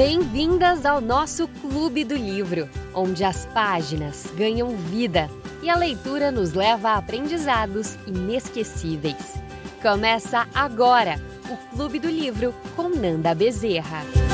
Bem-vindas ao nosso Clube do Livro, onde as páginas ganham vida e a leitura nos leva a aprendizados inesquecíveis. Começa agora o Clube do Livro com Nanda Bezerra.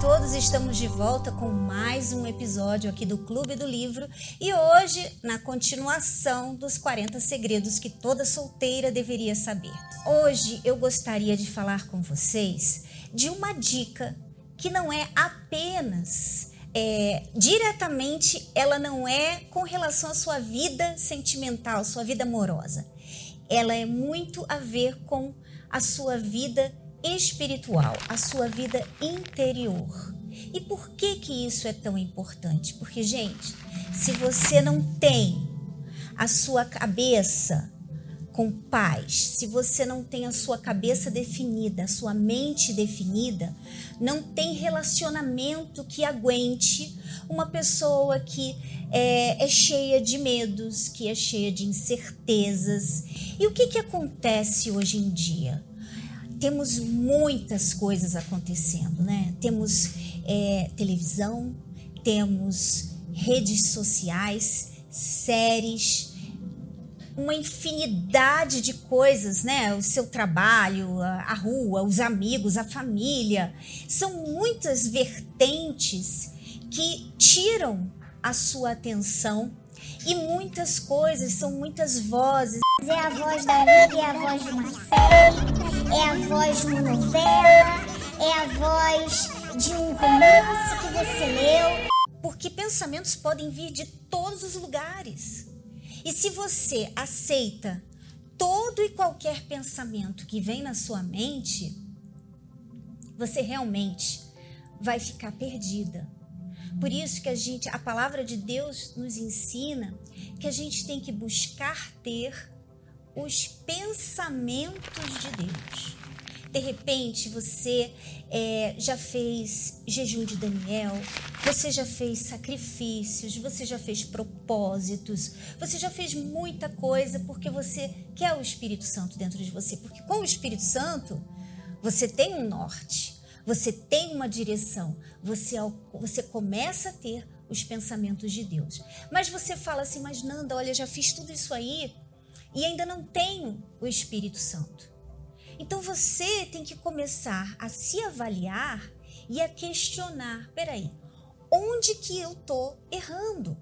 Todos, estamos de volta com mais um episódio aqui do Clube do Livro e hoje na continuação dos 40 segredos que toda solteira deveria saber. Hoje eu gostaria de falar com vocês de uma dica que não é apenas é, diretamente, ela não é com relação à sua vida sentimental, sua vida amorosa. Ela é muito a ver com a sua vida espiritual, a sua vida interior. E por que que isso é tão importante? Porque, gente, se você não tem a sua cabeça com paz, se você não tem a sua cabeça definida, a sua mente definida, não tem relacionamento que aguente uma pessoa que é, é cheia de medos, que é cheia de incertezas. E o que, que acontece hoje em dia? Temos muitas coisas acontecendo, né? Temos é, televisão, temos redes sociais, séries, uma infinidade de coisas, né? O seu trabalho, a, rua, os amigos, a família. São muitas vertentes que tiram a sua atenção e muitas coisas, são muitas vozes. É a voz da amiga, é a voz de uma série, é a voz de uma novela, é a voz de um romance que você leu. Porque pensamentos podem vir de todos os lugares. E se você aceita todo e qualquer pensamento que vem na sua mente, você realmente vai ficar perdida. Por isso que a gente, a palavra de Deus nos ensina que a gente tem que buscar ter os pensamentos de Deus. De repente você é, já fez jejum de Daniel, você já fez sacrifícios, você já fez propósitos, você já fez muita coisa porque você quer o Espírito Santo dentro de você. Porque com o Espírito Santo você tem um norte, você tem uma direção, você, você começa a ter os pensamentos de Deus. Mas você fala assim, mas Nanda, olha, já fiz tudo isso aí e ainda não tenho o Espírito Santo. Então você tem que começar a se avaliar e a questionar, peraí, onde que eu tô errando?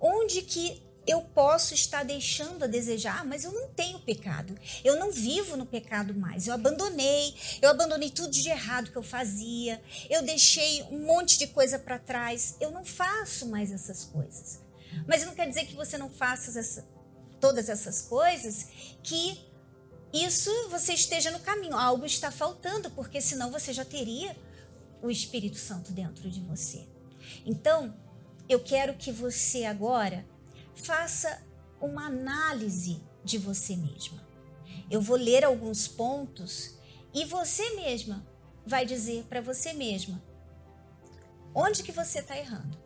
Onde que eu posso estar deixando a desejar, ah, mas eu não tenho pecado. Eu não vivo no pecado mais. Eu abandonei, eu abandonei tudo de errado que eu fazia. Eu deixei um monte de coisa para trás. Eu não faço mais essas coisas. Mas não quer dizer que você não faça essa, todas essas coisas que isso você esteja no caminho. Algo está faltando, porque senão você já teria o Espírito Santo dentro de você. Então, eu quero que você agora faça uma análise de você mesma. Eu vou ler alguns pontos e você mesma vai dizer para você mesma onde que você está errando.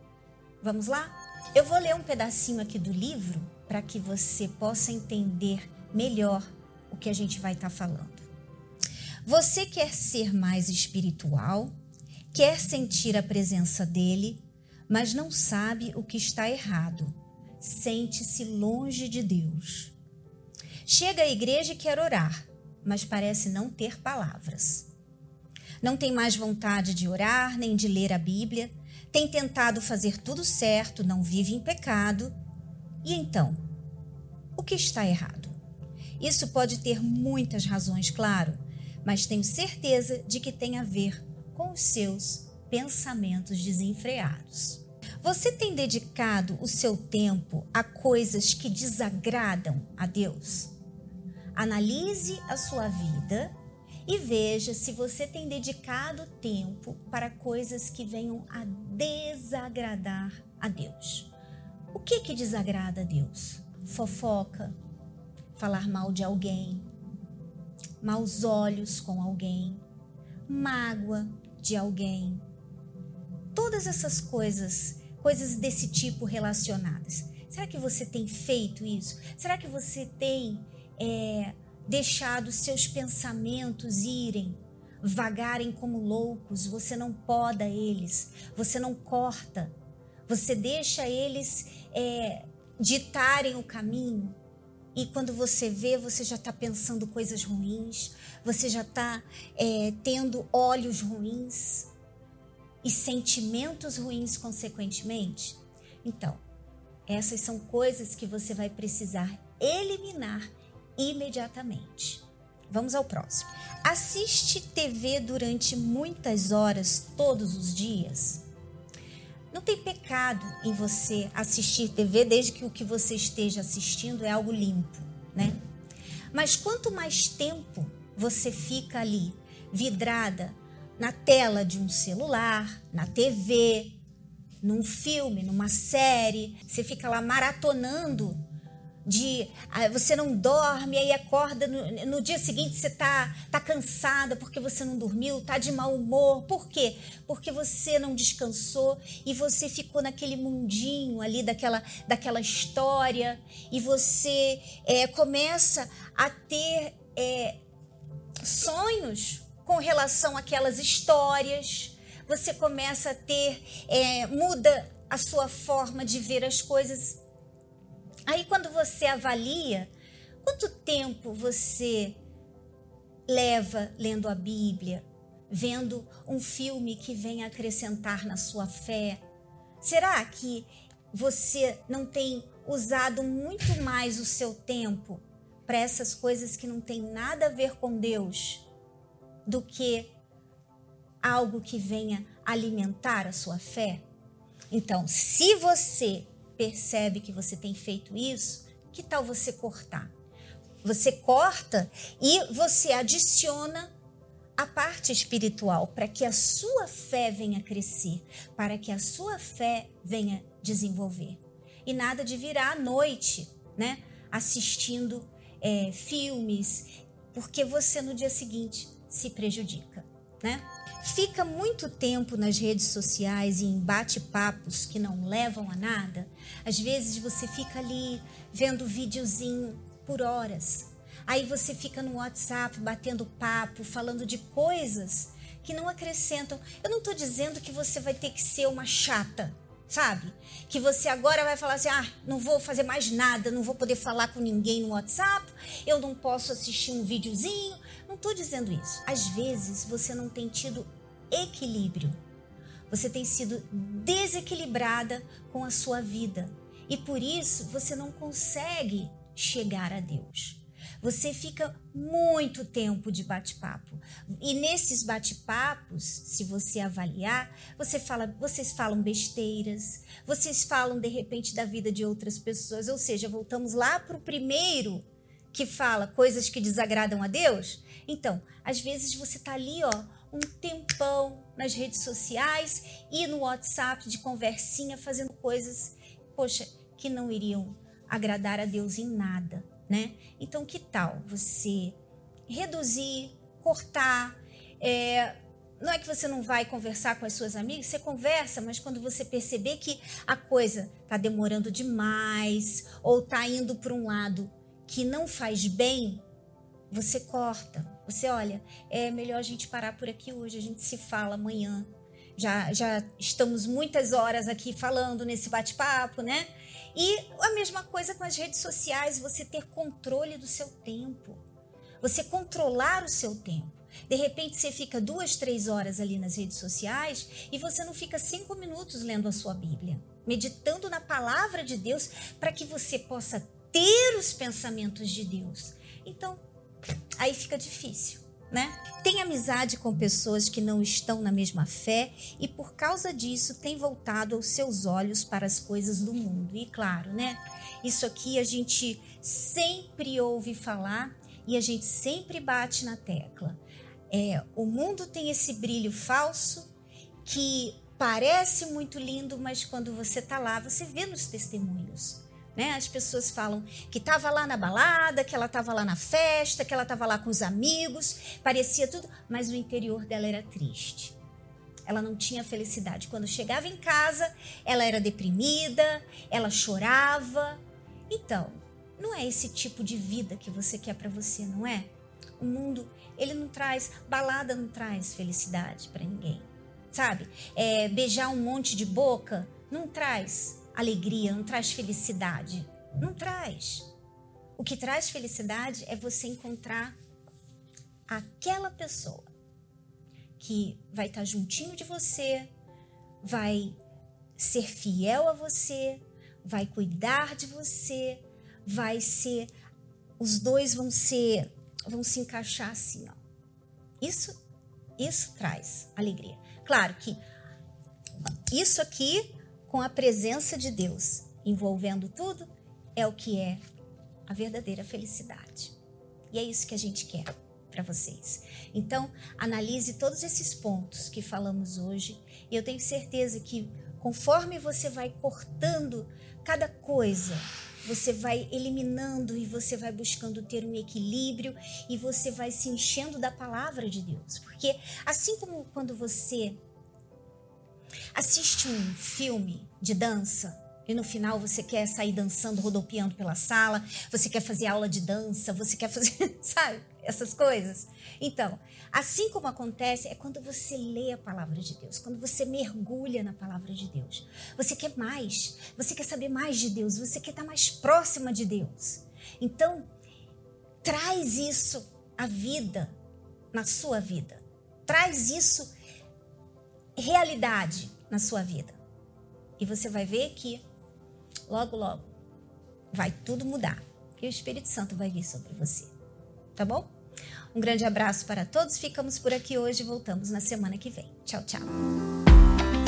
Vamos lá? Eu vou ler um pedacinho aqui do livro para que você possa entender melhor o que a gente vai estar tá falando. Você quer ser mais espiritual, quer sentir a presença dele, mas não sabe o que está errado. Sente-se longe de Deus. Chega à igreja e quer orar, mas parece não ter palavras. Não tem mais vontade de orar nem de ler a Bíblia, tem tentado fazer tudo certo, não vive em pecado. E então, o que está errado? Isso pode ter muitas razões, claro, mas tenho certeza de que tem a ver com os seus pensamentos desenfreados. Você tem dedicado o seu tempo a coisas que desagradam a Deus? Analise a sua vida e veja se você tem dedicado tempo para coisas que venham a desagradar a Deus. O que que desagrada a Deus? Fofoca, falar mal de alguém, maus olhos com alguém, mágoa de alguém. Todas essas coisas, coisas desse tipo relacionadas. Será que você tem feito isso? Será que você tem é, deixado seus pensamentos irem, vagarem como loucos, você não poda eles, você não corta, você deixa eles é, ditarem o caminho. E quando você vê, você já está pensando coisas ruins, você já está é, tendo olhos ruins e sentimentos ruins, consequentemente. Então, essas são coisas que você vai precisar eliminar imediatamente. Vamos ao próximo. Assiste TV durante muitas horas todos os dias? Não tem pecado em você assistir TV desde que o que você esteja assistindo é algo limpo, né? Mas quanto mais tempo você fica ali vidrada na tela de um celular, na TV, num filme, numa série, você fica lá maratonando de ah, você não dorme, aí acorda no, no, dia seguinte você tá, tá cansada porque você não dormiu, tá de mau humor. Por quê? Porque você não descansou e você ficou naquele mundinho ali daquela, daquela história e você é, começa a ter é, sonhos com relação àquelas histórias. Você começa a ter, é, muda a sua forma de ver as coisas Aí quando você avalia, quanto tempo você leva lendo a Bíblia, vendo um filme que vem acrescentar na sua fé? Será que você não tem usado muito mais o seu tempo para essas coisas que não tem nada a ver com Deus do que algo que venha alimentar a sua fé? Então, se você percebe que você tem feito isso, que tal você cortar? Você corta e você adiciona a parte espiritual para que a sua fé venha crescer, para que a sua fé venha desenvolver. E nada de virar à noite, né? Assistindo é, filmes, porque você no dia seguinte se prejudica, né? Fica muito tempo nas redes sociais e em bate-papos que não levam a nada, às vezes você fica ali vendo videozinho por horas. Aí você fica no WhatsApp batendo papo, falando de coisas que não acrescentam. Eu não estou dizendo que você vai ter que ser uma chata, sabe? Que você agora vai falar assim: ah, não vou fazer mais nada, não vou poder falar com ninguém no WhatsApp, eu não posso assistir um videozinho. Não estou dizendo isso. Às vezes você não tem tido equilíbrio. Você tem sido desequilibrada com a sua vida e por isso você não consegue chegar a Deus. Você fica muito tempo de bate-papo. E nesses bate-papos, se você avaliar, você fala, vocês falam besteiras, vocês falam de repente da vida de outras pessoas, ou seja, voltamos lá para o primeiro que fala coisas que desagradam a Deus. Então, às vezes você está ali, ó, um tempão nas redes sociais e no WhatsApp de conversinha, fazendo coisas, poxa, que não iriam agradar a Deus em nada, né? Então, que tal você reduzir, cortar? É, não é que você não vai conversar com as suas amigas, você conversa, mas quando você perceber que a coisa está demorando demais ou está indo para um lado que não faz bem, você corta. Você olha, é melhor a gente parar por aqui hoje, a gente se fala amanhã. Já, já estamos muitas horas aqui falando nesse bate-papo, né? E a mesma coisa com as redes sociais, você ter controle do seu tempo. Você controlar o seu tempo. De repente você fica duas, três horas ali nas redes sociais e você não fica cinco minutos lendo a sua Bíblia, meditando na palavra de Deus para que você possa ter os pensamentos de Deus. Então, aí fica difícil. Né? Tem amizade com pessoas que não estão na mesma fé e por causa disso tem voltado os seus olhos para as coisas do mundo. E claro, né? Isso aqui a gente sempre ouve falar e a gente sempre bate na tecla. É, o mundo tem esse brilho falso que parece muito lindo, mas quando você está lá, você vê nos testemunhos. Né? As pessoas falam que estava lá na balada, que ela estava lá na festa, que ela estava lá com os amigos, parecia tudo, mas o interior dela era triste. Ela não tinha felicidade. Quando chegava em casa, ela era deprimida, ela chorava. Então, não é esse tipo de vida que você quer para você, não é? O mundo, ele não traz, balada não traz felicidade para ninguém, sabe? É, beijar um monte de boca não traz alegria, não traz felicidade, não traz. O que traz felicidade é você encontrar aquela pessoa que vai estar juntinho de você, vai ser fiel a você, vai cuidar de você, vai ser os dois vão ser vão se encaixar assim, ó. Isso isso traz alegria. Claro que isso aqui com a presença de Deus envolvendo tudo é o que é a verdadeira felicidade. E é isso que a gente quer para vocês. Então, analise todos esses pontos que falamos hoje e eu tenho certeza que conforme você vai cortando cada coisa, você vai eliminando e você vai buscando ter um equilíbrio e você vai se enchendo da palavra de Deus. Porque assim como quando você assiste um filme de dança, e no final você quer sair dançando, rodopiando pela sala, você quer fazer aula de dança, você quer fazer, sabe, essas coisas. Então, assim como acontece é quando você lê a palavra de Deus, quando você mergulha na palavra de Deus. Você quer mais, você quer saber mais de Deus, você quer estar mais próxima de Deus. Então, traz isso à vida, na sua vida. Traz isso realidade na sua vida. E você vai ver que logo, logo, vai tudo mudar. E o Espírito Santo vai vir sobre você. Tá bom? Um grande abraço para todos. Ficamos por aqui hoje e voltamos na semana que vem. Tchau, tchau.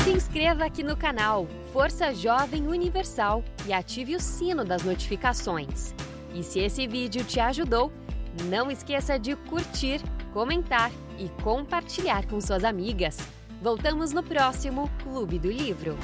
Se inscreva aqui no canal Força Jovem Universal e ative o sino das notificações. E se esse vídeo te ajudou, não esqueça de curtir, comentar e compartilhar com suas amigas. Voltamos no próximo Clube do Livro.